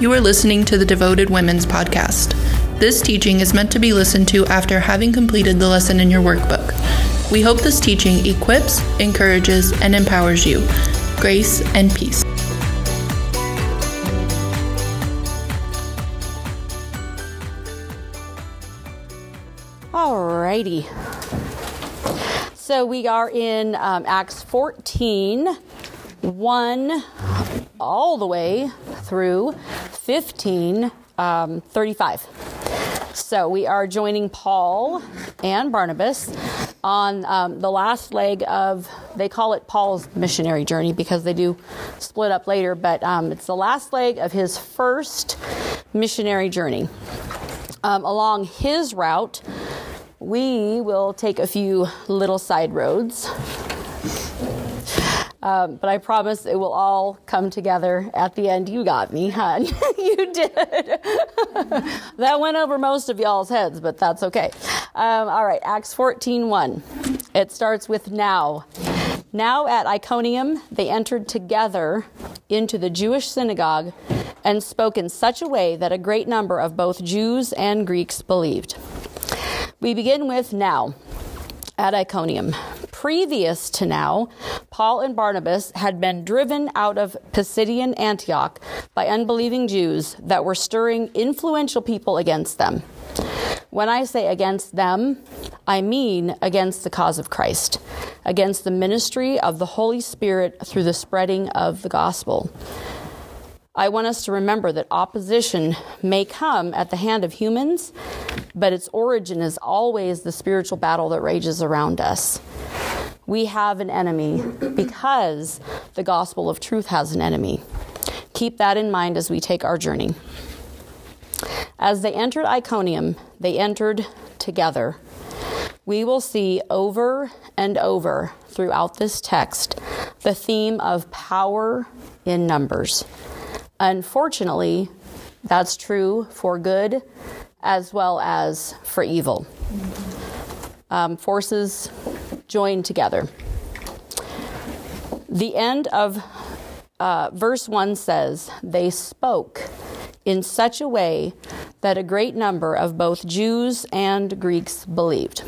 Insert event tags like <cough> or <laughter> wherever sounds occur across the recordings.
You are listening to the Devoted Women's Podcast. This teaching is meant to be listened to after having completed the lesson in your workbook. We hope this teaching equips, encourages, and empowers you. Grace and peace. Alrighty. So we are in um, Acts 14, 1 all the way through 15, um, 35. So we are joining Paul and Barnabas on um, the last leg of, they call it Paul's missionary journey because they do split up later, but um, it's the last leg of his first missionary journey. Um, along his route, we will take a few little side roads. Um, but I promise it will all come together at the end. You got me, hon. <laughs> you did. <laughs> that went over most of y'all's heads, but that's okay. Um, all right, Acts 14 1. It starts with now. Now at Iconium, they entered together into the Jewish synagogue and spoke in such a way that a great number of both Jews and Greeks believed. We begin with now at Iconium. Previous to now, Paul and Barnabas had been driven out of Pisidian Antioch by unbelieving Jews that were stirring influential people against them. When I say against them, I mean against the cause of Christ, against the ministry of the Holy Spirit through the spreading of the gospel. I want us to remember that opposition may come at the hand of humans, but its origin is always the spiritual battle that rages around us. We have an enemy because the gospel of truth has an enemy. Keep that in mind as we take our journey. As they entered Iconium, they entered together. We will see over and over throughout this text the theme of power in numbers. Unfortunately, that's true for good as well as for evil. Um, forces joined together. The end of uh, verse 1 says, They spoke in such a way that a great number of both Jews and Greeks believed.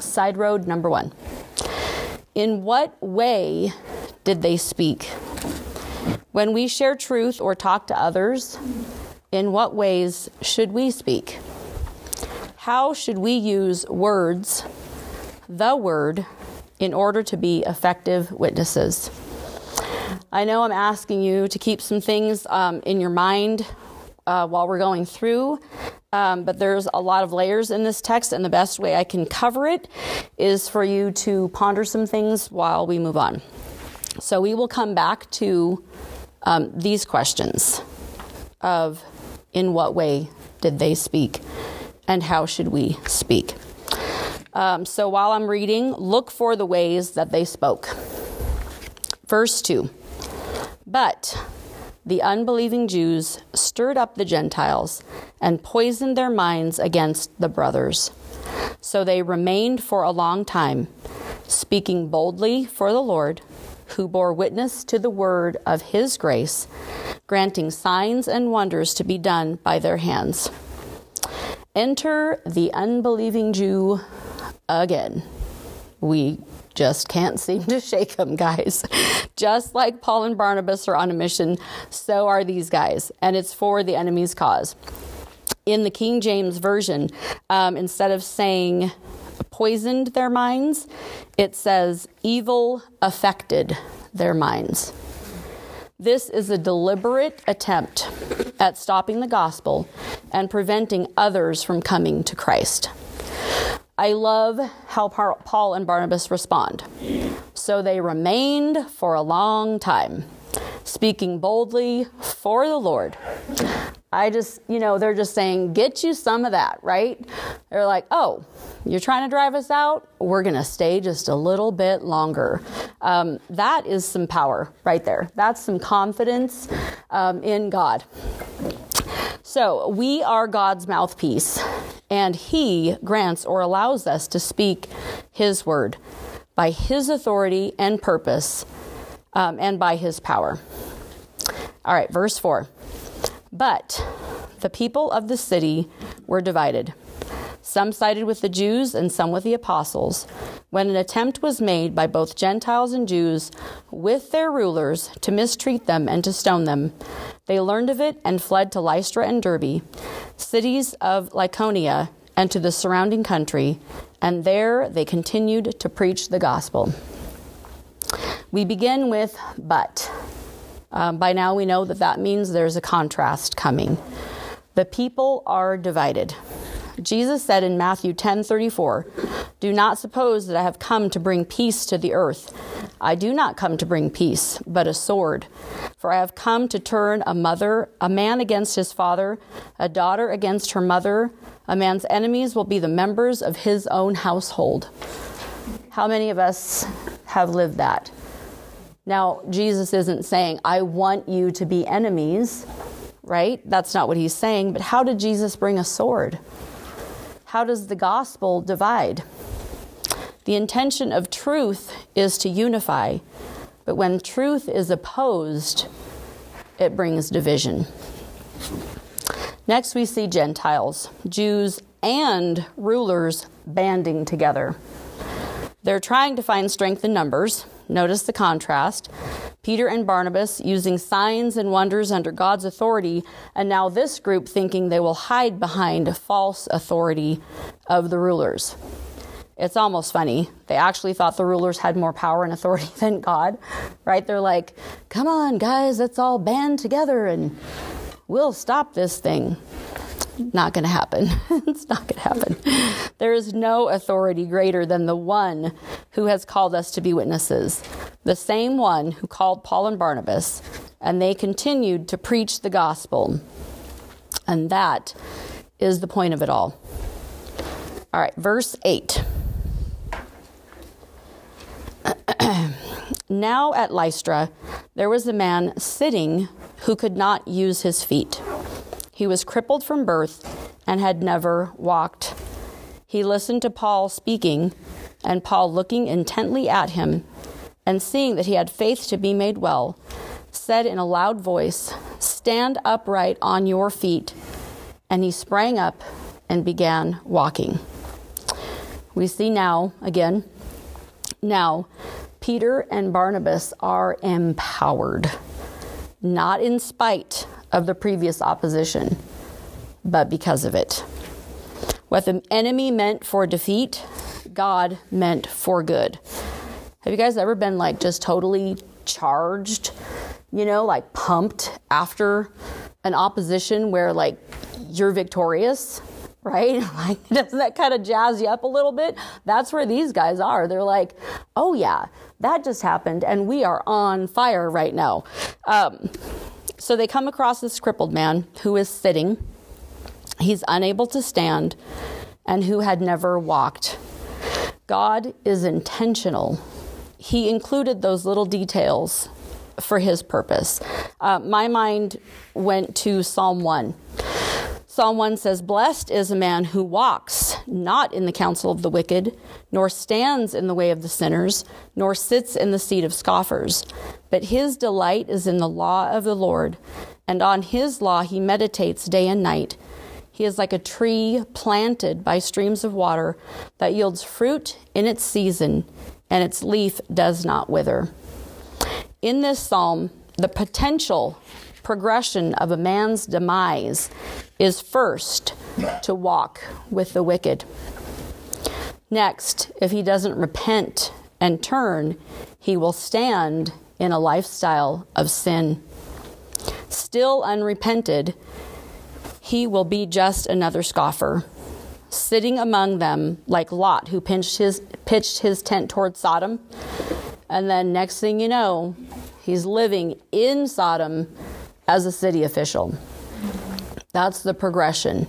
Side road number one. In what way did they speak? When we share truth or talk to others, in what ways should we speak? How should we use words, the word, in order to be effective witnesses? I know I'm asking you to keep some things um, in your mind uh, while we're going through, um, but there's a lot of layers in this text, and the best way I can cover it is for you to ponder some things while we move on. So we will come back to um, these questions of in what way did they speak and how should we speak. Um, so while I'm reading, look for the ways that they spoke. Verse 2 But the unbelieving Jews stirred up the Gentiles and poisoned their minds against the brothers. So they remained for a long time, speaking boldly for the Lord who bore witness to the word of his grace, granting signs and wonders to be done by their hands. Enter the unbelieving Jew again. We just can't seem to shake them, guys. <laughs> just like Paul and Barnabas are on a mission, so are these guys, and it's for the enemy's cause. In the King James Version, um, instead of saying poisoned their minds, it says evil affected their minds. This is a deliberate attempt at stopping the gospel and preventing others from coming to Christ. I love how Paul and Barnabas respond. So they remained for a long time, speaking boldly for the Lord. I just, you know, they're just saying, get you some of that, right? They're like, oh, you're trying to drive us out? We're going to stay just a little bit longer. Um, that is some power right there. That's some confidence um, in God. So we are God's mouthpiece, and He grants or allows us to speak His word by His authority and purpose um, and by His power. All right, verse 4. But the people of the city were divided. Some sided with the Jews and some with the apostles. When an attempt was made by both Gentiles and Jews with their rulers to mistreat them and to stone them, they learned of it and fled to Lystra and Derbe, cities of Lycaonia, and to the surrounding country, and there they continued to preach the gospel. We begin with but. Um, by now we know that that means there's a contrast coming. The people are divided. Jesus said in Matthew 10:34, "Do not suppose that I have come to bring peace to the earth. I do not come to bring peace, but a sword. For I have come to turn a mother, a man against his father, a daughter against her mother. A man's enemies will be the members of his own household." How many of us have lived that? Now, Jesus isn't saying, I want you to be enemies, right? That's not what he's saying. But how did Jesus bring a sword? How does the gospel divide? The intention of truth is to unify, but when truth is opposed, it brings division. Next, we see Gentiles, Jews, and rulers banding together. They're trying to find strength in numbers. Notice the contrast. Peter and Barnabas using signs and wonders under God's authority, and now this group thinking they will hide behind false authority of the rulers. It's almost funny. They actually thought the rulers had more power and authority <laughs> than God, right? They're like, come on, guys, let's all band together and we'll stop this thing not going to happen. <laughs> it's not going to happen. There is no authority greater than the one who has called us to be witnesses, the same one who called Paul and Barnabas, and they continued to preach the gospel. And that is the point of it all. All right, verse 8. <clears throat> now at Lystra, there was a man sitting who could not use his feet. He was crippled from birth and had never walked. He listened to Paul speaking, and Paul, looking intently at him and seeing that he had faith to be made well, said in a loud voice, Stand upright on your feet. And he sprang up and began walking. We see now, again, now, Peter and Barnabas are empowered, not in spite of the previous opposition, but because of it. What the enemy meant for defeat, God meant for good. Have you guys ever been like just totally charged, you know, like pumped after an opposition where like you're victorious? <laughs> right? <laughs> Like, doesn't that kind of jazz you up a little bit? That's where these guys are. They're like, oh, yeah, that just happened, and we are on fire right now. Um, so they come across this crippled man who is sitting. He's unable to stand and who had never walked. God is intentional. He included those little details for his purpose. Uh, my mind went to Psalm 1. Psalm 1 says, Blessed is a man who walks not in the counsel of the wicked, nor stands in the way of the sinners, nor sits in the seat of scoffers. But his delight is in the law of the Lord, and on his law he meditates day and night. He is like a tree planted by streams of water that yields fruit in its season, and its leaf does not wither. In this psalm, the potential progression of a man's demise is first to walk with the wicked. Next, if he doesn't repent and turn, he will stand in a lifestyle of sin. Still unrepented, he will be just another scoffer, sitting among them like Lot, who pitched his, pitched his tent toward Sodom. And then, next thing you know, he's living in Sodom as a city official. That's the progression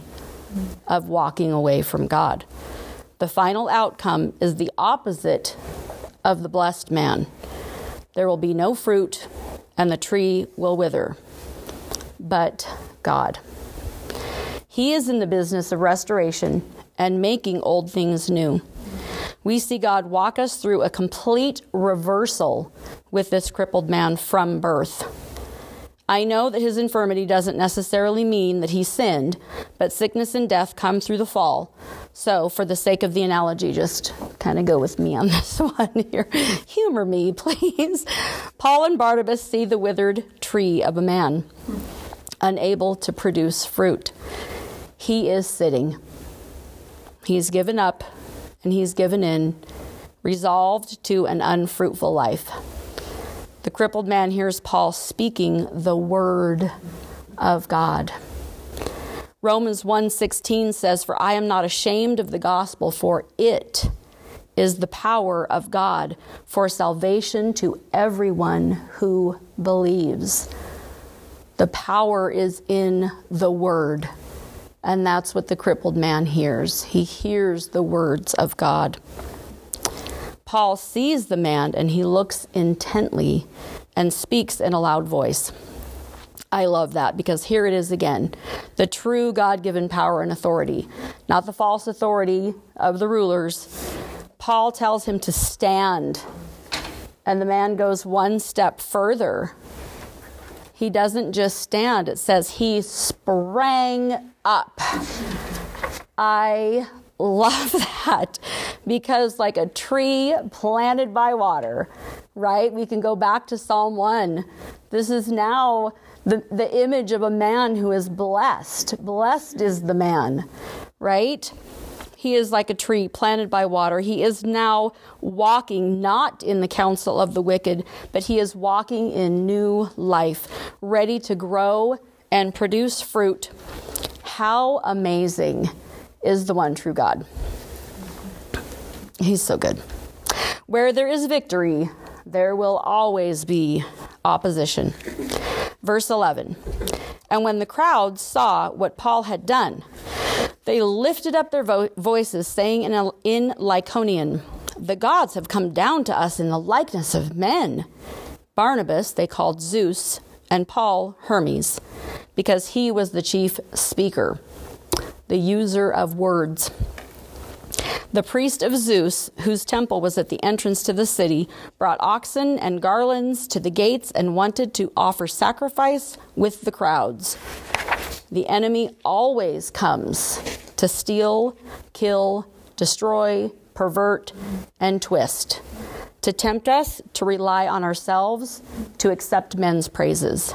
of walking away from God. The final outcome is the opposite of the blessed man. There will be no fruit, and the tree will wither. But God. He is in the business of restoration and making old things new. We see God walk us through a complete reversal with this crippled man from birth. I know that his infirmity doesn't necessarily mean that he sinned, but sickness and death come through the fall. So, for the sake of the analogy, just kind of go with me on <laughs> this one here. Humor me, <laughs> please. Paul and Barnabas see the withered tree of a man, unable to produce fruit. He is sitting. He's given up and he's given in, resolved to an unfruitful life. The crippled man hears Paul speaking the word of God. Romans 1:16 says for I am not ashamed of the gospel for it is the power of God for salvation to everyone who believes. The power is in the word. And that's what the crippled man hears. He hears the words of God. Paul sees the man and he looks intently and speaks in a loud voice. I love that because here it is again the true God given power and authority, not the false authority of the rulers. Paul tells him to stand, and the man goes one step further. He doesn't just stand, it says he sprang up. I love <laughs> that because, like a tree planted by water, right? We can go back to Psalm 1. This is now the, the image of a man who is blessed. Blessed is the man, right? He is like a tree planted by water. He is now walking not in the counsel of the wicked, but he is walking in new life, ready to grow and produce fruit. How amazing is the one true God. He's so good. Where there is victory, there will always be opposition. Verse 11 And when the crowd saw what Paul had done, they lifted up their vo- voices, saying in, in Lycaonian, The gods have come down to us in the likeness of men. Barnabas they called Zeus, and Paul Hermes, because he was the chief speaker the user of words. The priest of Zeus, whose temple was at the entrance to the city, brought oxen and garlands to the gates and wanted to offer sacrifice with the crowds. The enemy always comes to steal, kill, destroy, pervert, and twist, to tempt us to rely on ourselves, to accept men's praises.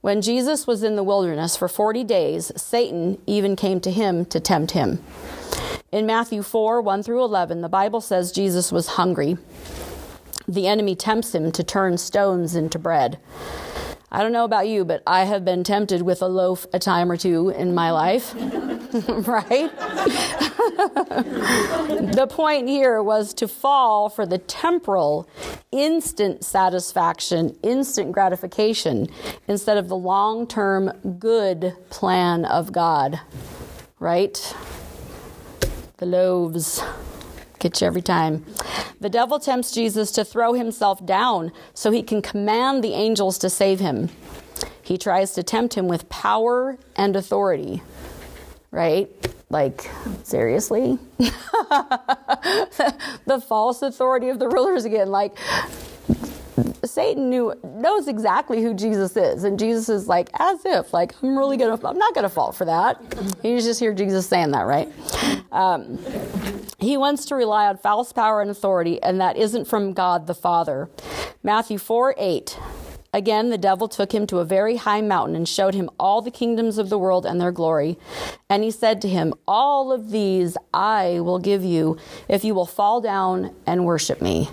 When Jesus was in the wilderness for 40 days, Satan even came to him to tempt him. In Matthew 4 1 through 11, the Bible says Jesus was hungry. The enemy tempts him to turn stones into bread. I don't know about you, but I have been tempted with a loaf a time or two in my life, <laughs> right? <laughs> the point here was to fall for the temporal, instant satisfaction, instant gratification, instead of the long term good plan of God, right? The loaves get you every time. The devil tempts Jesus to throw himself down so he can command the angels to save him. He tries to tempt him with power and authority, right? Like, seriously? <laughs> the false authority of the rulers again. Like, Satan knew knows exactly who Jesus is, and Jesus is like, as if, like, I'm really gonna, I'm not gonna fall for that. You just hear Jesus saying that, right? Um, he wants to rely on false power and authority, and that isn't from God the Father. Matthew 4 8. Again, the devil took him to a very high mountain and showed him all the kingdoms of the world and their glory. And he said to him, All of these I will give you if you will fall down and worship me.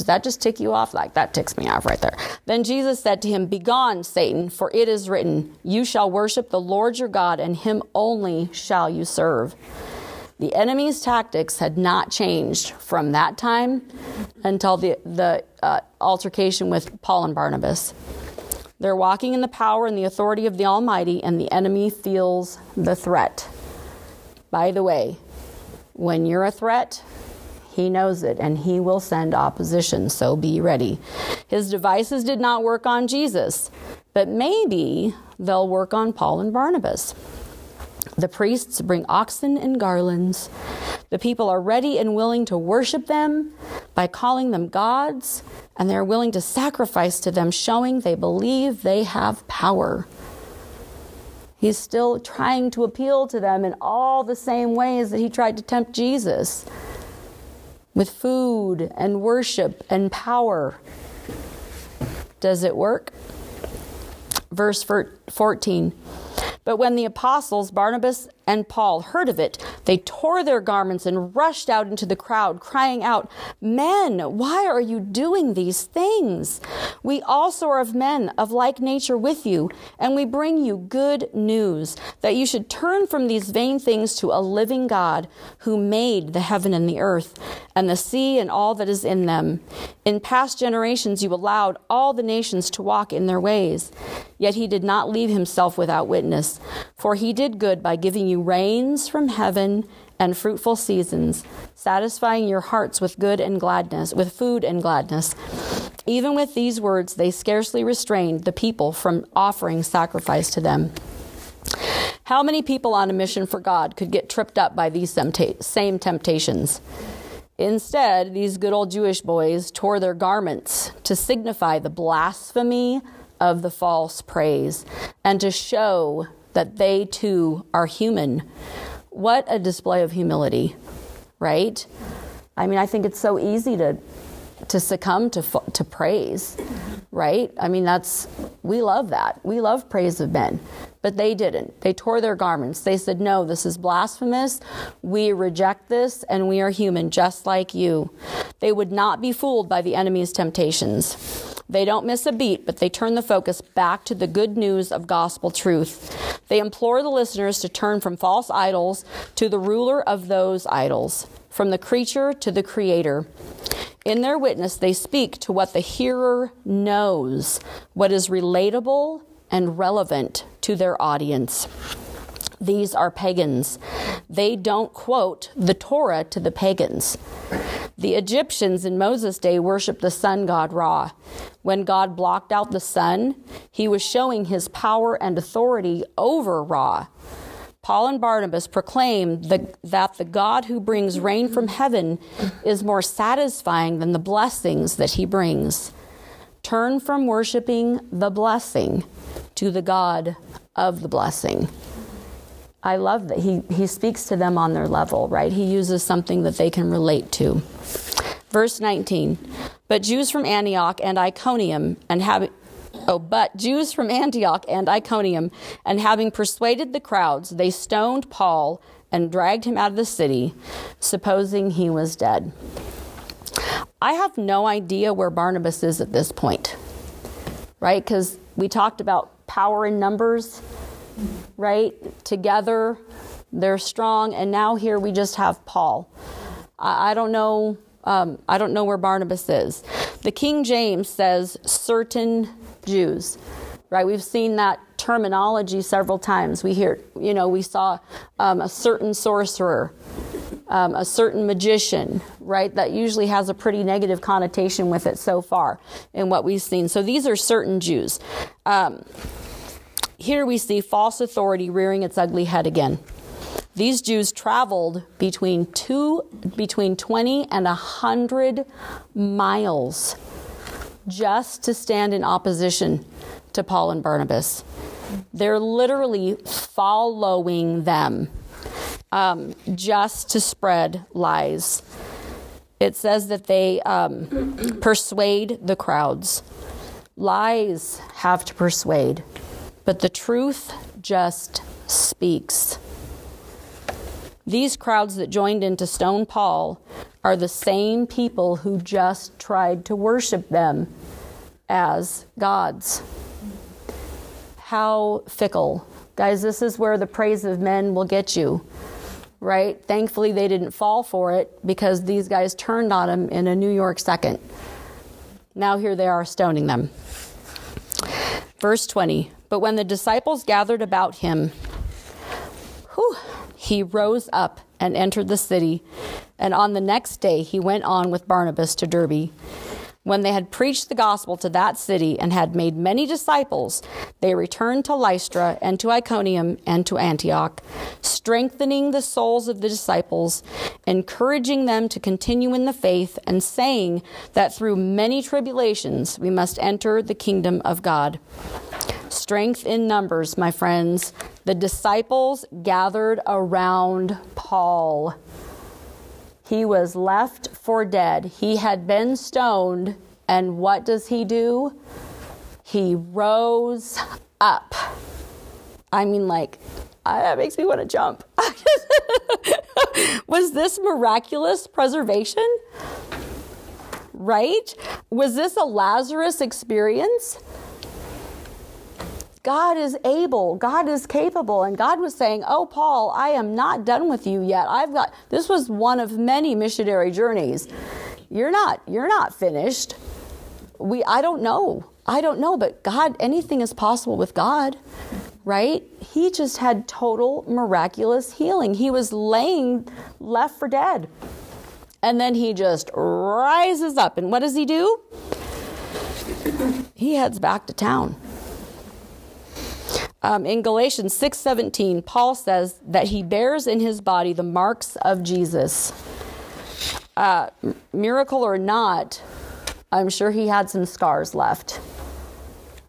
Does that just tick you off? Like that ticks me off right there. Then Jesus said to him, Begone, Satan, for it is written, You shall worship the Lord your God, and him only shall you serve. The enemy's tactics had not changed from that time until the, the uh, altercation with Paul and Barnabas. They're walking in the power and the authority of the Almighty, and the enemy feels the threat. By the way, when you're a threat, he knows it and he will send opposition, so be ready. His devices did not work on Jesus, but maybe they'll work on Paul and Barnabas. The priests bring oxen and garlands The people are ready and willing to worship them by calling them gods, and they're willing to sacrifice to them, showing they believe they have power. He's still trying to appeal to them in all the same ways that he tried to tempt Jesus with food and worship and power. Does it work? Verse 14. But when the apostles, Barnabas and Paul, heard of it, they tore their garments and rushed out into the crowd, crying out, Men, why are you doing these things? We also are of men of like nature with you, and we bring you good news that you should turn from these vain things to a living God who made the heaven and the earth, and the sea and all that is in them. In past generations you allowed all the nations to walk in their ways. Yet he did not leave himself without witness, for he did good by giving you rains from heaven and fruitful seasons, satisfying your hearts with good and gladness, with food and gladness. Even with these words, they scarcely restrained the people from offering sacrifice to them. How many people on a mission for God could get tripped up by these same temptations? Instead, these good old Jewish boys tore their garments to signify the blasphemy of the false praise and to show that they too are human. What a display of humility, right? I mean, I think it's so easy to to succumb to to praise, right? I mean, that's we love that. We love praise of men. But they didn't. They tore their garments. They said, "No, this is blasphemous. We reject this and we are human just like you." They would not be fooled by the enemy's temptations. They don't miss a beat, but they turn the focus back to the good news of gospel truth. They implore the listeners to turn from false idols to the ruler of those idols, from the creature to the creator. In their witness, they speak to what the hearer knows, what is relatable and relevant to their audience. These are pagans. They don't quote the Torah to the pagans. The Egyptians in Moses' day worshiped the sun god Ra. When God blocked out the sun, he was showing his power and authority over Ra. Paul and Barnabas proclaimed the, that the God who brings rain from heaven is more satisfying than the blessings that he brings. Turn from worshiping the blessing to the God of the blessing. I love that he, he speaks to them on their level, right? He uses something that they can relate to. Verse 19 But Jews from Antioch and Iconium and having Oh, but Jews from Antioch and Iconium, and having persuaded the crowds, they stoned Paul and dragged him out of the city, supposing he was dead. I have no idea where Barnabas is at this point, right? Because we talked about power in numbers right? Together, they're strong. And now here we just have Paul. I, I don't know. Um, I don't know where Barnabas is. The King James says certain Jews, right? We've seen that terminology several times. We hear, you know, we saw um, a certain sorcerer, um, a certain magician, right? That usually has a pretty negative connotation with it so far in what we've seen. So these are certain Jews. Um, here we see false authority rearing its ugly head again. These Jews traveled between two, between 20 and 100 miles just to stand in opposition to Paul and Barnabas. They're literally following them um, just to spread lies. It says that they um, persuade the crowds. Lies have to persuade but the truth just speaks. These crowds that joined in to stone Paul are the same people who just tried to worship them as gods. How fickle. Guys, this is where the praise of men will get you, right? Thankfully, they didn't fall for it because these guys turned on them in a New York second. Now, here they are stoning them. Verse 20 but when the disciples gathered about him, whew, he rose up and entered the city. And on the next day, he went on with Barnabas to Derbe. When they had preached the gospel to that city and had made many disciples, they returned to Lystra and to Iconium and to Antioch, strengthening the souls of the disciples, encouraging them to continue in the faith, and saying that through many tribulations we must enter the kingdom of God. Strength in numbers, my friends. The disciples gathered around Paul. He was left for dead. He had been stoned. And what does he do? He rose up. I mean, like, that makes me want to jump. <laughs> was this miraculous preservation? Right? Was this a Lazarus experience? God is able, God is capable. And God was saying, Oh, Paul, I am not done with you yet. I've got, this was one of many missionary journeys. You're not, you're not finished. We, I don't know. I don't know, but God, anything is possible with God, right? He just had total miraculous healing. He was laying left for dead. And then he just rises up. And what does he do? He heads back to town. Um, in Galatians 6:17, Paul says that he bears in his body the marks of Jesus. Uh, miracle or not, I'm sure he had some scars left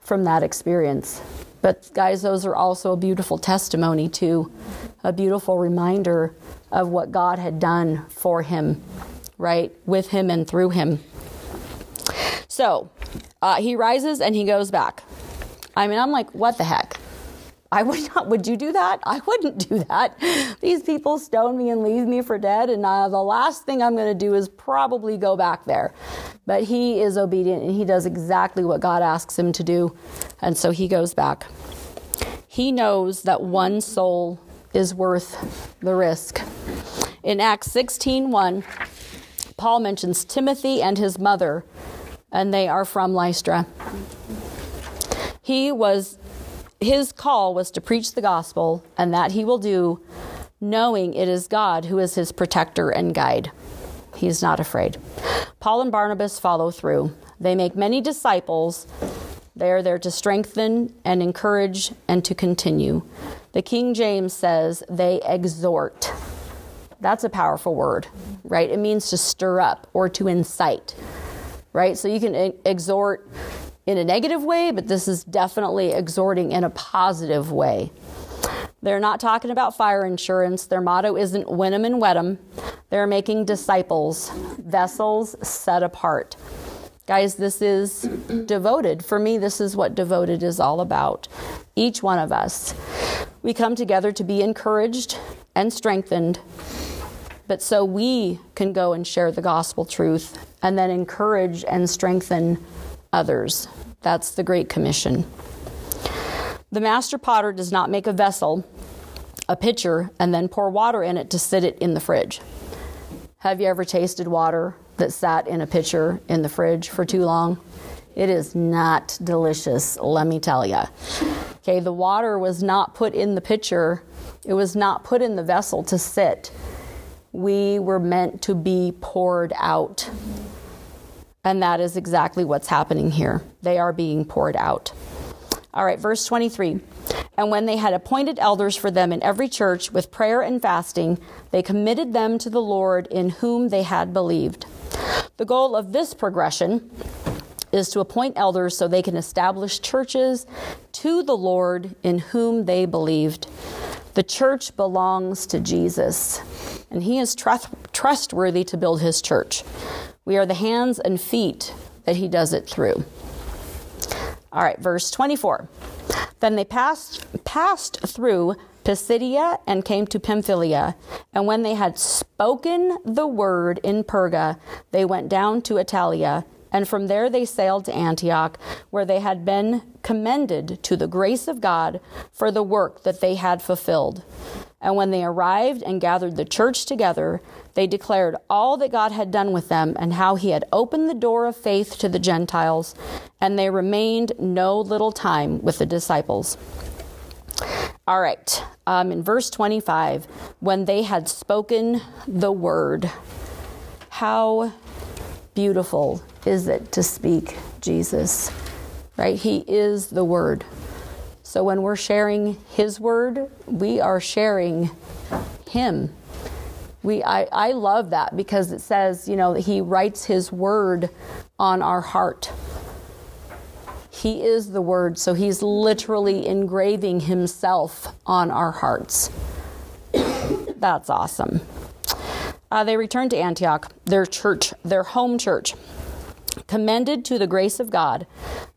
from that experience. But guys, those are also a beautiful testimony to a beautiful reminder of what God had done for him, right, with him and through him. So uh, he rises and he goes back. I mean, I'm like, what the heck? I would not. Would you do that? I wouldn't do that. These people stone me and leave me for dead, and uh, the last thing I'm going to do is probably go back there. But he is obedient and he does exactly what God asks him to do, and so he goes back. He knows that one soul is worth the risk. In Acts 16:1, Paul mentions Timothy and his mother, and they are from Lystra. He was his call was to preach the gospel, and that he will do, knowing it is God who is his protector and guide. He is not afraid. Paul and Barnabas follow through. They make many disciples. They are there to strengthen and encourage and to continue. The King James says they exhort. That's a powerful word, right? It means to stir up or to incite, right? So you can exhort in a negative way, but this is definitely exhorting in a positive way. They're not talking about fire insurance. Their motto isn't win 'em and wet 'em. They're making disciples, vessels set apart. Guys, this is devoted. For me, this is what devoted is all about. Each one of us. We come together to be encouraged and strengthened, but so we can go and share the gospel truth and then encourage and strengthen others. That's the Great Commission. The master potter does not make a vessel, a pitcher, and then pour water in it to sit it in the fridge. Have you ever tasted water that sat in a pitcher in the fridge for too long? It is not delicious, let me tell you. Okay, the water was not put in the pitcher, it was not put in the vessel to sit. We were meant to be poured out. And that is exactly what's happening here. They are being poured out. All right, verse 23. And when they had appointed elders for them in every church with prayer and fasting, they committed them to the Lord in whom they had believed. The goal of this progression is to appoint elders so they can establish churches to the Lord in whom they believed. The church belongs to Jesus, and he is trust- trustworthy to build his church. We are the hands and feet that he does it through. All right, verse 24. Then they passed passed through Pisidia and came to Pamphylia. And when they had spoken the word in Perga, they went down to Attalia. And from there they sailed to Antioch, where they had been commended to the grace of God for the work that they had fulfilled. And when they arrived and gathered the church together, they declared all that God had done with them and how he had opened the door of faith to the Gentiles, and they remained no little time with the disciples. All right, um, in verse 25, when they had spoken the word, how beautiful is it to speak Jesus? Right? He is the Word. So when we're sharing His Word, we are sharing Him. We, I, I love that because it says, you know, He writes His Word on our heart. He is the Word, so He's literally engraving Himself on our hearts. <coughs> That's awesome. Uh, they returned to Antioch, their church, their home church, commended to the grace of God,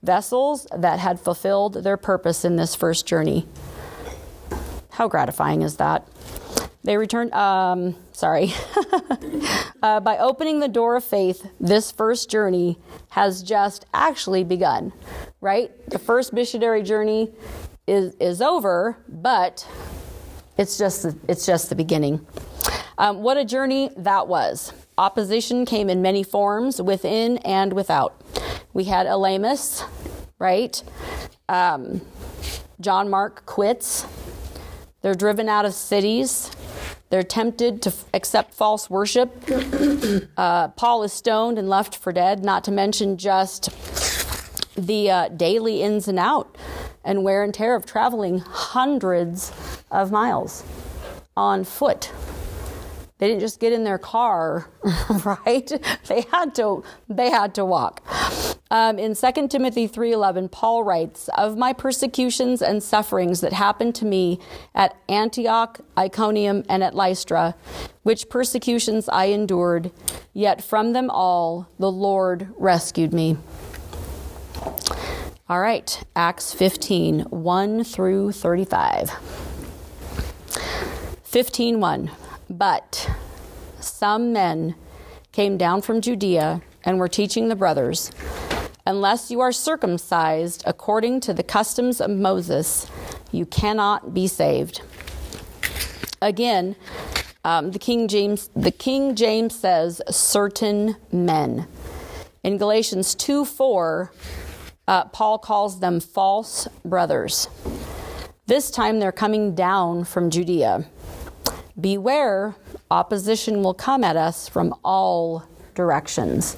vessels that had fulfilled their purpose in this first journey. How gratifying is that? They returned, um, sorry. <laughs> uh, by opening the door of faith, this first journey has just actually begun, right? The first missionary journey is, is over, but it's just, it's just the beginning. Um, what a journey that was. Opposition came in many forms, within and without. We had Elymas, right? Um, John Mark quits. They're driven out of cities. They're tempted to f- accept false worship. <coughs> Uh, Paul is stoned and left for dead, not to mention just the uh, daily ins and out and wear and tear of traveling hundreds of miles on foot. They didn't just get in their car, <laughs> right? They had to they had to walk. Um, in 2 Timothy 3:11, Paul writes, "Of my persecutions and sufferings that happened to me at Antioch, Iconium, and at Lystra, which persecutions I endured, yet from them all the Lord rescued me." All right, Acts 15, 1 through 35. 15:1 But some men came down from Judea and were teaching the brothers, unless you are circumcised according to the customs of Moses, you cannot be saved. Again, um, the King James the King James says certain men. In Galatians 2 4, uh, Paul calls them false brothers. This time they're coming down from Judea. Beware, opposition will come at us from all directions.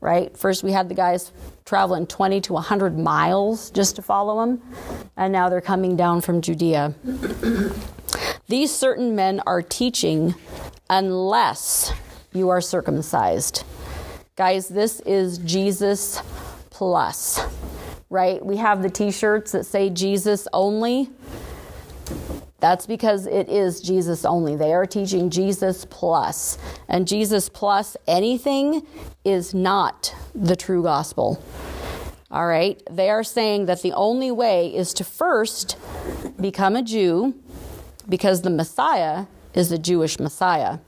Right? First, we had the guys traveling 20 to 100 miles just to follow him, and now they're coming down from Judea. These certain men are teaching unless you are circumcised. Guys, this is Jesus plus, right? We have the t shirts that say Jesus only. That's because it is Jesus only. They are teaching Jesus plus. And Jesus plus anything is not the true gospel. All right? They are saying that the only way is to first become a Jew because the Messiah is the Jewish Messiah.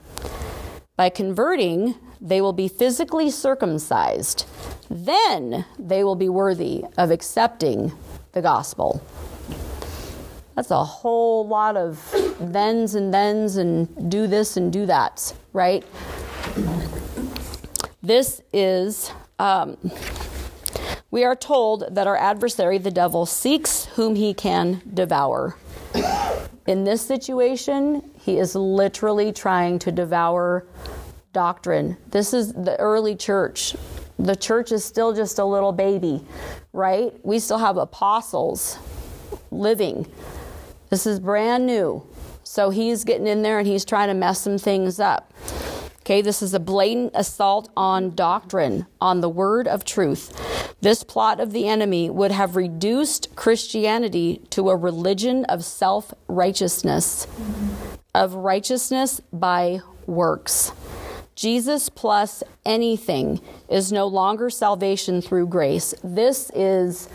By converting, they will be physically circumcised. Then they will be worthy of accepting the gospel. That's a whole lot of thens and thens and do this and do that, right? This is, um, we are told that our adversary, the devil, seeks whom he can devour. In this situation, he is literally trying to devour doctrine. This is the early church. The church is still just a little baby, right? We still have apostles living this is brand new. So he's getting in there and he's trying to mess some things up. Okay, this is a blatant assault on doctrine, on the word of truth. This plot of the enemy would have reduced Christianity to a religion of self righteousness, of righteousness by works. Jesus plus anything is no longer salvation through grace. This is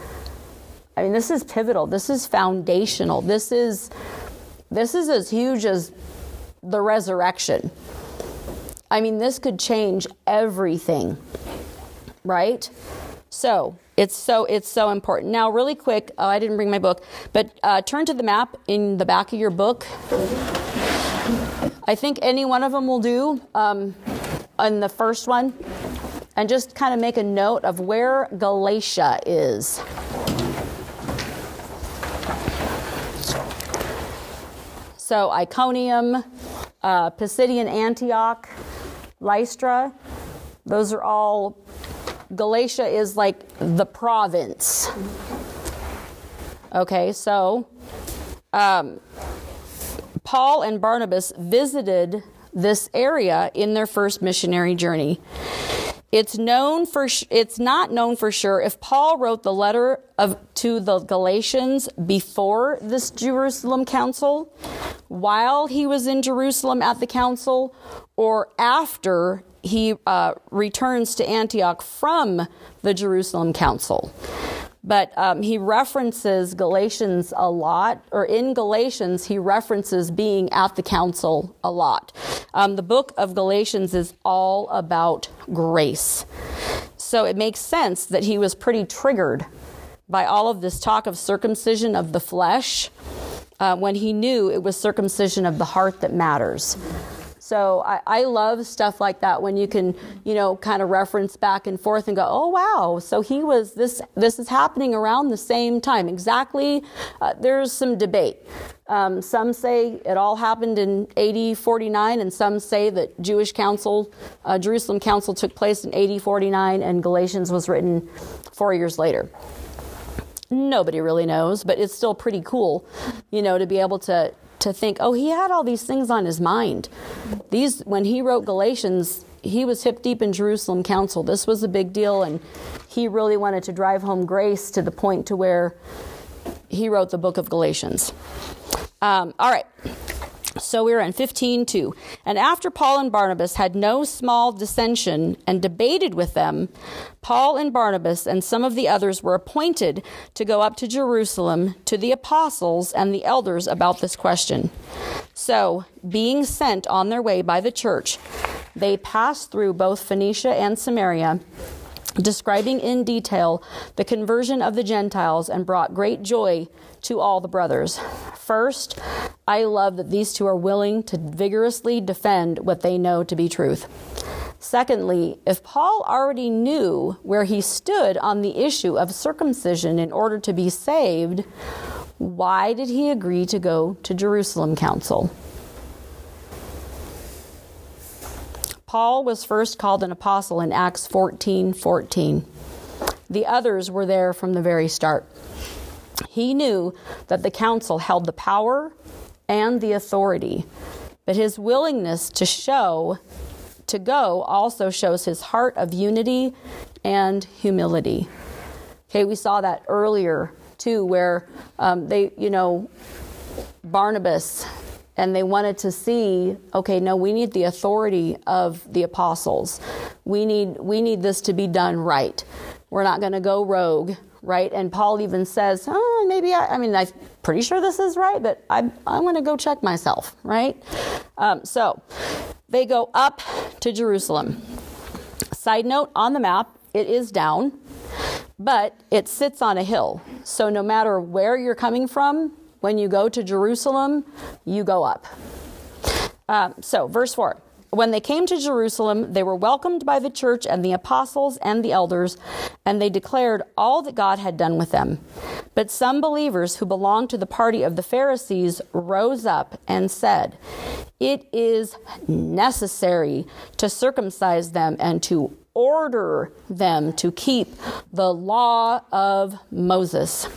I mean, this is pivotal. This is foundational. This is this is as huge as the resurrection. I mean, this could change everything. Right? So, it's so it's so important. Now, really quick, oh, I didn't bring my book, but uh, turn to the map in the back of your book. I think any one of them will do. Um, on the first one, and just kind of make a note of where Galatia is. So Iconium, uh, Pisidian Antioch, Lystra, those are all Galatia is like the province. Okay, so um, Paul and Barnabas visited this area in their first missionary journey. It's known for it's not known for sure if Paul wrote the letter of to the Galatians before this Jerusalem council, while he was in Jerusalem at the council, or after he uh, returns to Antioch from the Jerusalem council. But um, he references Galatians a lot, or in Galatians, he references being at the council a lot. Um, the book of Galatians is all about grace. So it makes sense that he was pretty triggered by all of this talk of circumcision of the flesh uh, when he knew it was circumcision of the heart that matters. So I, I, love stuff like that when you can, you know, kind of reference back and forth and go, oh wow, so he was this. This is happening around the same time. Exactly. Uh, there's some debate. Um, some say it all happened in AD 49, and some say that Jewish Council, uh, Jerusalem Council, took place in AD 49, and Galatians was written four years later. Nobody really knows, but it's still pretty cool, you know, to be able to to think, oh, he had all these things on his mind. These, when he wrote Galatians, he was hip deep in Jerusalem Council. This was a big deal, and he really wanted to drive home grace to the point to where he wrote the book of Galatians. Um, all right. So we are in 15:2. And after Paul and Barnabas had no small dissension and debated with them, Paul and Barnabas and some of the others were appointed to go up to Jerusalem to the apostles and the elders about this question. So, being sent on their way by the church, they passed through both Phoenicia and Samaria describing in detail the conversion of the Gentiles and brought great joy to all the brothers. First, I love that these two are willing to vigorously defend what they know to be truth. Secondly, if Paul already knew where he stood on the issue of circumcision in order to be saved, why did he agree to go to Jerusalem Council? Paul was first called an apostle in Acts 14 14. The others were there from the very start. He knew that the council held the power and the authority, but his willingness to show, to go, also shows his heart of unity and humility. Okay, we saw that earlier too, where um, they, you know, Barnabas and they wanted to see okay no we need the authority of the apostles. We need we need this to be done right. We're not going to go rogue right and paul even says oh maybe i, I mean i'm pretty sure this is right but i, I want to go check myself right um, so they go up to jerusalem side note on the map it is down but it sits on a hill so no matter where you're coming from when you go to Jerusalem, you go up. Um, so, verse 4. When they came to Jerusalem, they were welcomed by the church and the apostles and the elders, and they declared all that God had done with them. But some believers who belonged to the party of the Pharisees rose up and said, It is necessary to circumcise them and to order them to keep the law of Moses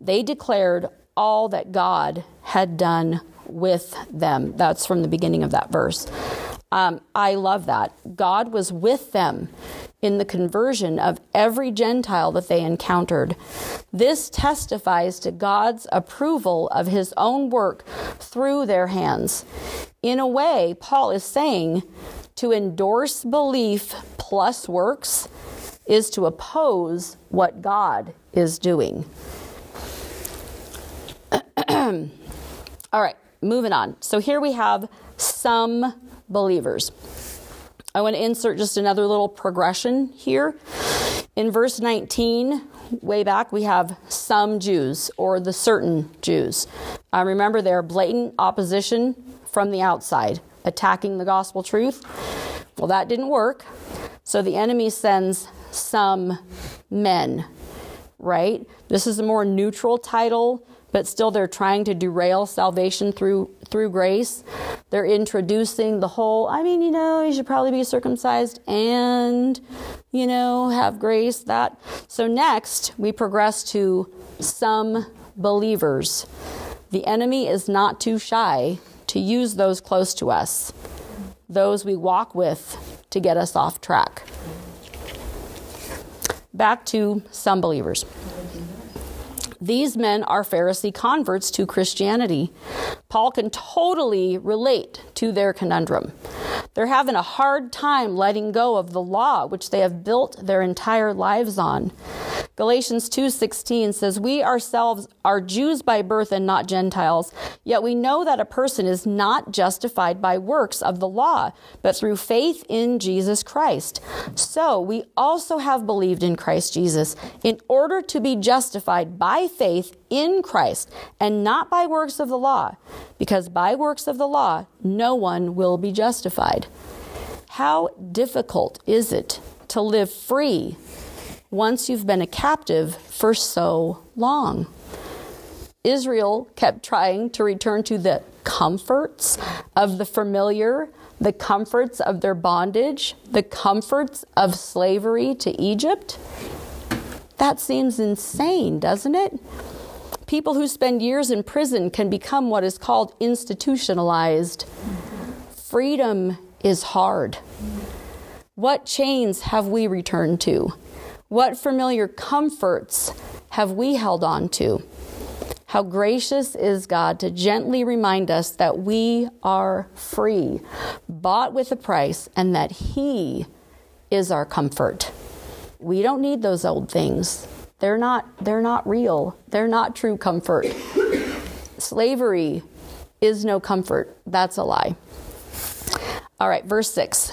they declared all that God had done with them. That's from the beginning of that verse. Um, I love that. God was with them in the conversion of every Gentile that they encountered. This testifies to God's approval of his own work through their hands. In a way, Paul is saying to endorse belief plus works is to oppose what God is doing. <clears throat> All right, moving on. So here we have some believers. I want to insert just another little progression here. In verse 19, way back, we have some Jews or the certain Jews. Uh, remember, they're blatant opposition from the outside, attacking the gospel truth. Well, that didn't work. So the enemy sends some men, right? This is a more neutral title but still they're trying to derail salvation through through grace. They're introducing the whole, I mean, you know, you should probably be circumcised and, you know, have grace that. So next, we progress to some believers. The enemy is not too shy to use those close to us, those we walk with to get us off track. Back to some believers. These men are Pharisee converts to Christianity. Paul can totally relate to their conundrum. They're having a hard time letting go of the law which they have built their entire lives on. Galatians 2:16 says, "We ourselves are Jews by birth and not Gentiles, yet we know that a person is not justified by works of the law, but through faith in Jesus Christ. So, we also have believed in Christ Jesus in order to be justified by faith in Christ and not by works of the law, because by works of the law no one will be justified." How difficult is it to live free once you've been a captive for so long. Israel kept trying to return to the comforts of the familiar, the comforts of their bondage, the comforts of slavery to Egypt. That seems insane, doesn't it? People who spend years in prison can become what is called institutionalized. Freedom is hard. What chains have we returned to? What familiar comforts have we held on to? How gracious is God to gently remind us that we are free, bought with a price, and that He is our comfort. We don't need those old things. They're not, they're not real. They're not true comfort. Slavery is no comfort. That's a lie. All right, verse 6.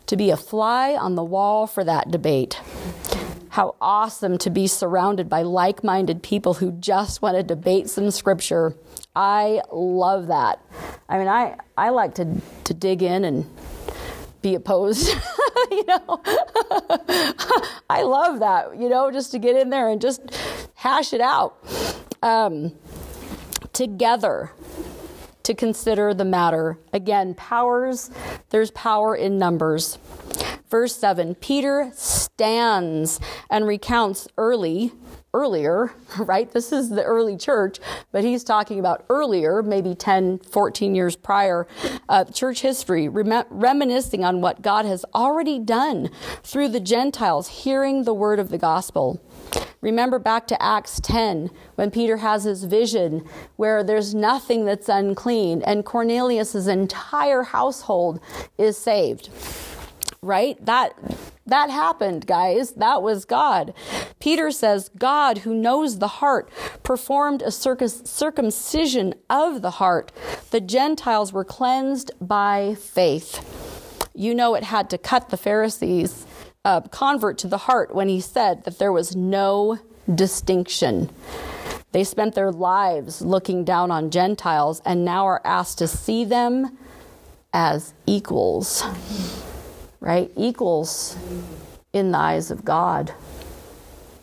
to be a fly on the wall for that debate. How awesome to be surrounded by like minded people who just want to debate some scripture. I love that. I mean, I, I like to, to dig in and be opposed. <laughs> you know, <laughs> I love that, you know, just to get in there and just hash it out. Um, together, to consider the matter. Again, powers, there's power in numbers. Verse 7 Peter stands and recounts early, earlier, <laughs> right? This is the early church, but he's talking about earlier, maybe 10, 14 years prior, uh, church history, rem- reminiscing on what God has already done through the Gentiles hearing the word of the gospel. Remember back to Acts 10 when Peter has his vision where there's nothing that's unclean and Cornelius's entire household is saved. Right? That that happened, guys. That was God. Peter says, God, who knows the heart, performed a circumcision of the heart. The Gentiles were cleansed by faith. You know, it had to cut the Pharisees uh, convert to the heart when he said that there was no distinction. They spent their lives looking down on Gentiles and now are asked to see them as equals, right? Equals in the eyes of God.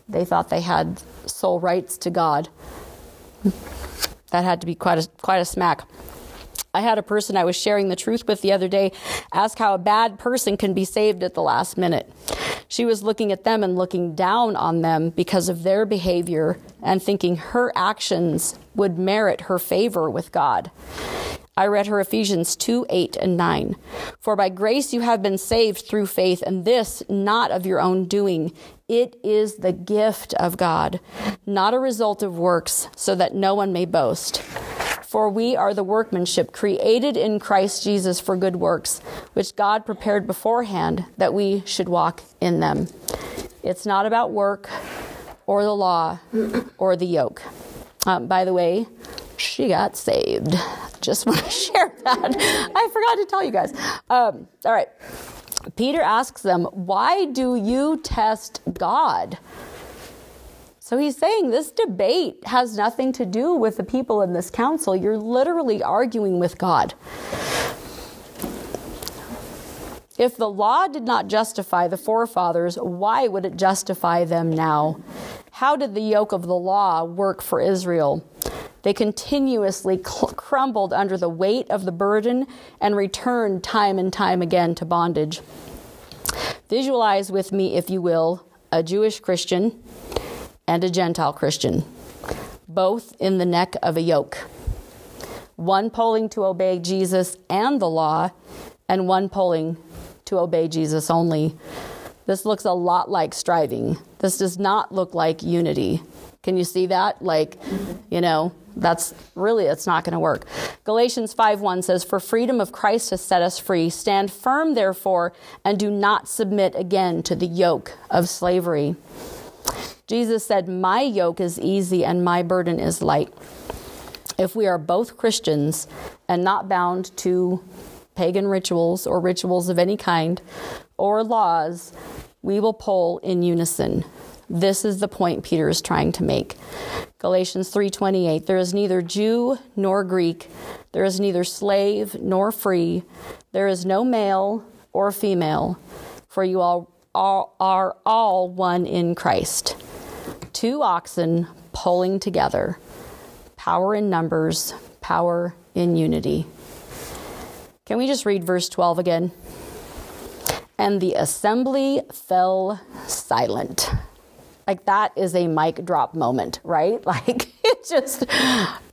They thought they had sole rights to God. That had to be quite a, quite a smack. I had a person I was sharing the truth with the other day ask how a bad person can be saved at the last minute. She was looking at them and looking down on them because of their behavior and thinking her actions would merit her favor with God. I read her Ephesians 2 8 and 9. For by grace you have been saved through faith, and this not of your own doing. It is the gift of God, not a result of works, so that no one may boast. For we are the workmanship created in Christ Jesus for good works, which God prepared beforehand that we should walk in them. It's not about work or the law or the yoke. Um, by the way, she got saved. Just <laughs> want to share that. I forgot to tell you guys. Um, all right. Peter asks them, Why do you test God? So he's saying this debate has nothing to do with the people in this council. You're literally arguing with God. If the law did not justify the forefathers, why would it justify them now? How did the yoke of the law work for Israel? They continuously crumbled under the weight of the burden and returned time and time again to bondage. Visualize with me, if you will, a Jewish Christian and a Gentile Christian, both in the neck of a yoke. One pulling to obey Jesus and the law, and one pulling to obey Jesus only. This looks a lot like striving. This does not look like unity. Can you see that? Like, you know, that's really it's not going to work. Galatians 5:1 says, "For freedom of Christ has set us free. Stand firm therefore, and do not submit again to the yoke of slavery." Jesus said, "My yoke is easy and my burden is light." If we are both Christians and not bound to pagan rituals or rituals of any kind or laws, we will pull in unison. This is the point Peter is trying to make. Galatians 3:28 There is neither Jew nor Greek, there is neither slave nor free, there is no male or female, for you all, are all one in Christ. Two oxen pulling together. Power in numbers, power in unity. Can we just read verse 12 again? And the assembly fell silent. Like that is a mic drop moment, right? <laughs> Like it just,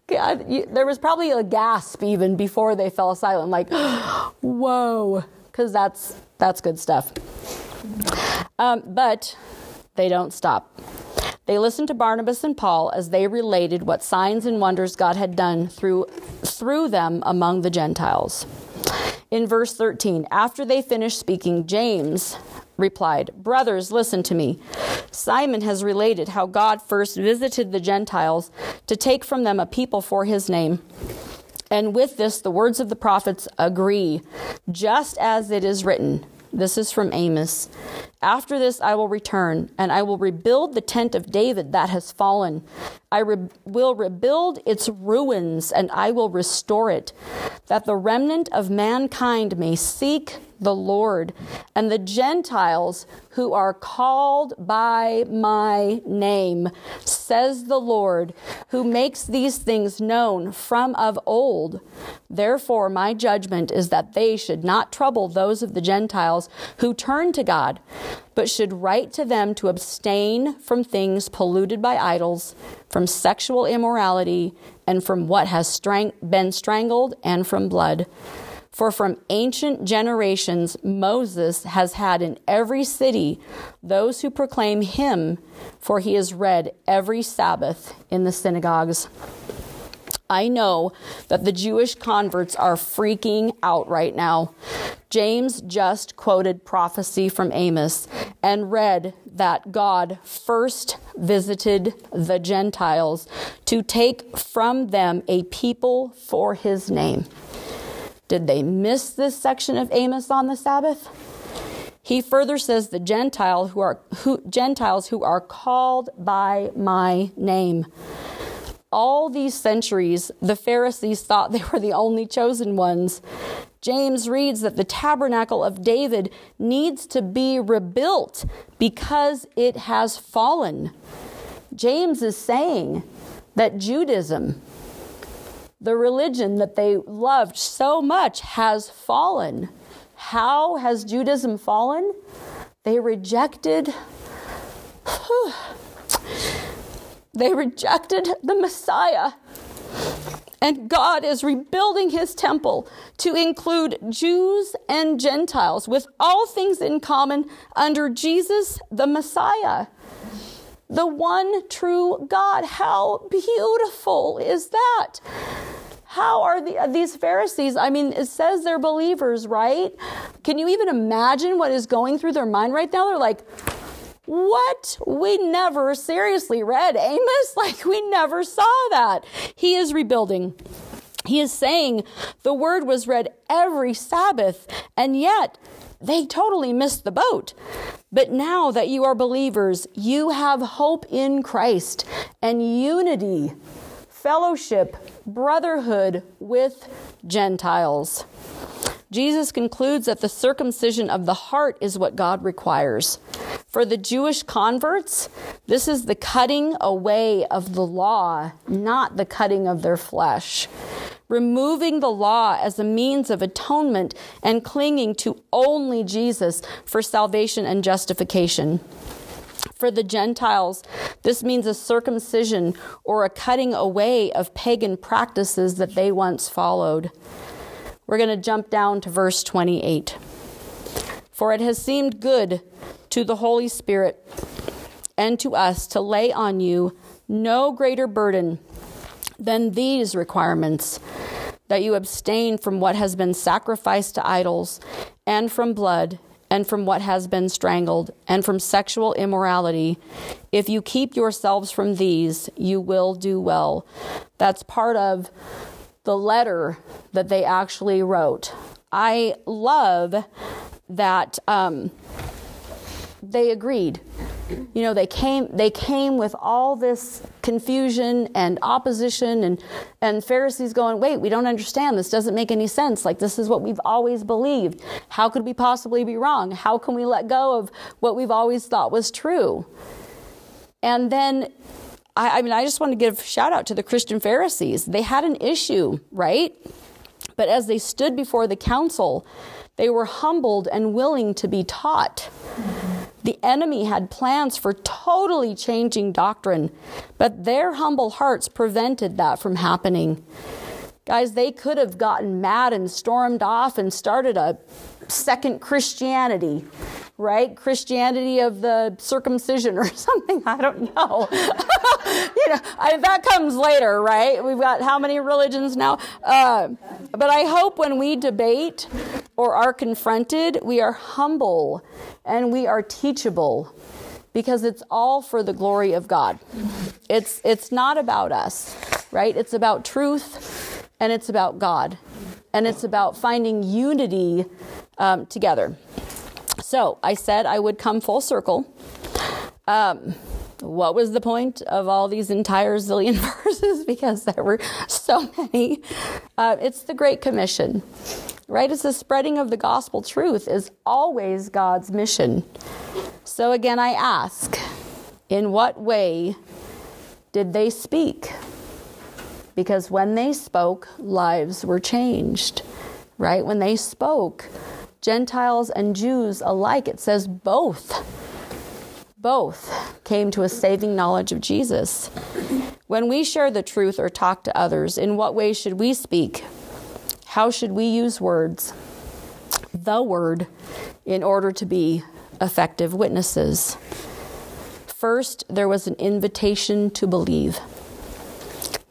God, you, there was probably a gasp even before they fell silent, like, <gasps> whoa, because that's that's good stuff. Um, but they don't stop. They listened to Barnabas and Paul as they related what signs and wonders God had done through through them among the Gentiles. In verse 13, after they finished speaking, James replied, Brothers, listen to me. Simon has related how God first visited the Gentiles to take from them a people for his name. And with this, the words of the prophets agree, just as it is written. This is from Amos. After this, I will return, and I will rebuild the tent of David that has fallen. I re- will rebuild its ruins, and I will restore it, that the remnant of mankind may seek the Lord, and the Gentiles who are called by my name, says the Lord, who makes these things known from of old. Therefore, my judgment is that they should not trouble those of the Gentiles who turn to God, but should write to them to abstain from things polluted by idols, from sexual immorality, and from what has strang- been strangled, and from blood. For from ancient generations, Moses has had in every city those who proclaim him, for he is read every Sabbath in the synagogues. I know that the Jewish converts are freaking out right now. James just quoted prophecy from Amos and read that God first visited the Gentiles to take from them a people for his name. Did they miss this section of Amos on the Sabbath? He further says the Gentile who are who, Gentiles who are called by my name. All these centuries, the Pharisees thought they were the only chosen ones. James reads that the tabernacle of David needs to be rebuilt because it has fallen. James is saying that Judaism, the religion that they loved so much has fallen. How has Judaism fallen? They rejected <sighs> they rejected the Messiah. And God is rebuilding his temple to include Jews and Gentiles with all things in common under Jesus the Messiah, the one true God. How beautiful is that? How are the, these Pharisees? I mean, it says they're believers, right? Can you even imagine what is going through their mind right now? They're like, what? We never seriously read Amos? <laughs> Like, we never saw that. He is rebuilding. He is saying the word was read every Sabbath, and yet they totally missed the boat. But now that you are believers, you have hope in Christ and unity, fellowship, brotherhood with Gentiles. Jesus concludes that the circumcision of the heart is what God requires. For the Jewish converts, this is the cutting away of the law, not the cutting of their flesh. Removing the law as a means of atonement and clinging to only Jesus for salvation and justification. For the Gentiles, this means a circumcision or a cutting away of pagan practices that they once followed. We're going to jump down to verse 28. For it has seemed good to the Holy Spirit and to us to lay on you no greater burden than these requirements that you abstain from what has been sacrificed to idols, and from blood, and from what has been strangled, and from sexual immorality. If you keep yourselves from these, you will do well. That's part of the letter that they actually wrote. I love that um, they agreed. You know, they came they came with all this confusion and opposition and and Pharisees going, "Wait, we don't understand. This doesn't make any sense. Like this is what we've always believed. How could we possibly be wrong? How can we let go of what we've always thought was true?" And then I, I mean, I just want to give shout out to the Christian Pharisees. They had an issue, right? But as they stood before the council, they were humbled and willing to be taught. The enemy had plans for totally changing doctrine, but their humble hearts prevented that from happening. Guys, they could have gotten mad and stormed off and started a second Christianity, right? Christianity of the circumcision or <laughs> something. I don't know. <laughs> you know, I, that comes later, right? We've got how many religions now? Uh, but I hope when we debate or are confronted, we are humble and we are teachable because it's all for the glory of God. It's it's not about us, right? It's about truth and it's about God. And it's about finding unity um, together. So I said I would come full circle. Um, what was the point of all these entire zillion <laughs> verses? Because there were so many. Uh, it's the Great Commission right? It's the spreading of the gospel truth is always God's mission. So again, I ask, in what way did they speak? Because when they spoke, lives were changed, right? When they spoke, Gentiles and Jews alike, it says both, both came to a saving knowledge of Jesus. When we share the truth or talk to others, in what way should we speak? How should we use words? The word in order to be effective witnesses. First, there was an invitation to believe.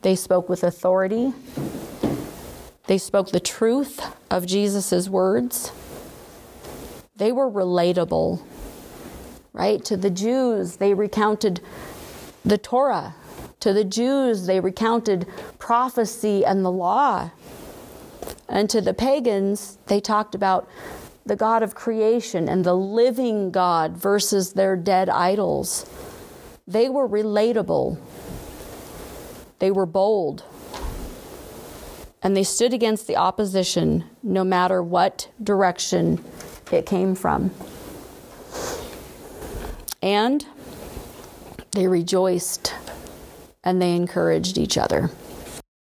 They spoke with authority. They spoke the truth of Jesus' words. They were relatable, right? To the Jews, they recounted the Torah. To the Jews, they recounted prophecy and the law. And to the pagans, they talked about the God of creation and the living God versus their dead idols. They were relatable, they were bold, and they stood against the opposition no matter what direction it came from. And they rejoiced and they encouraged each other.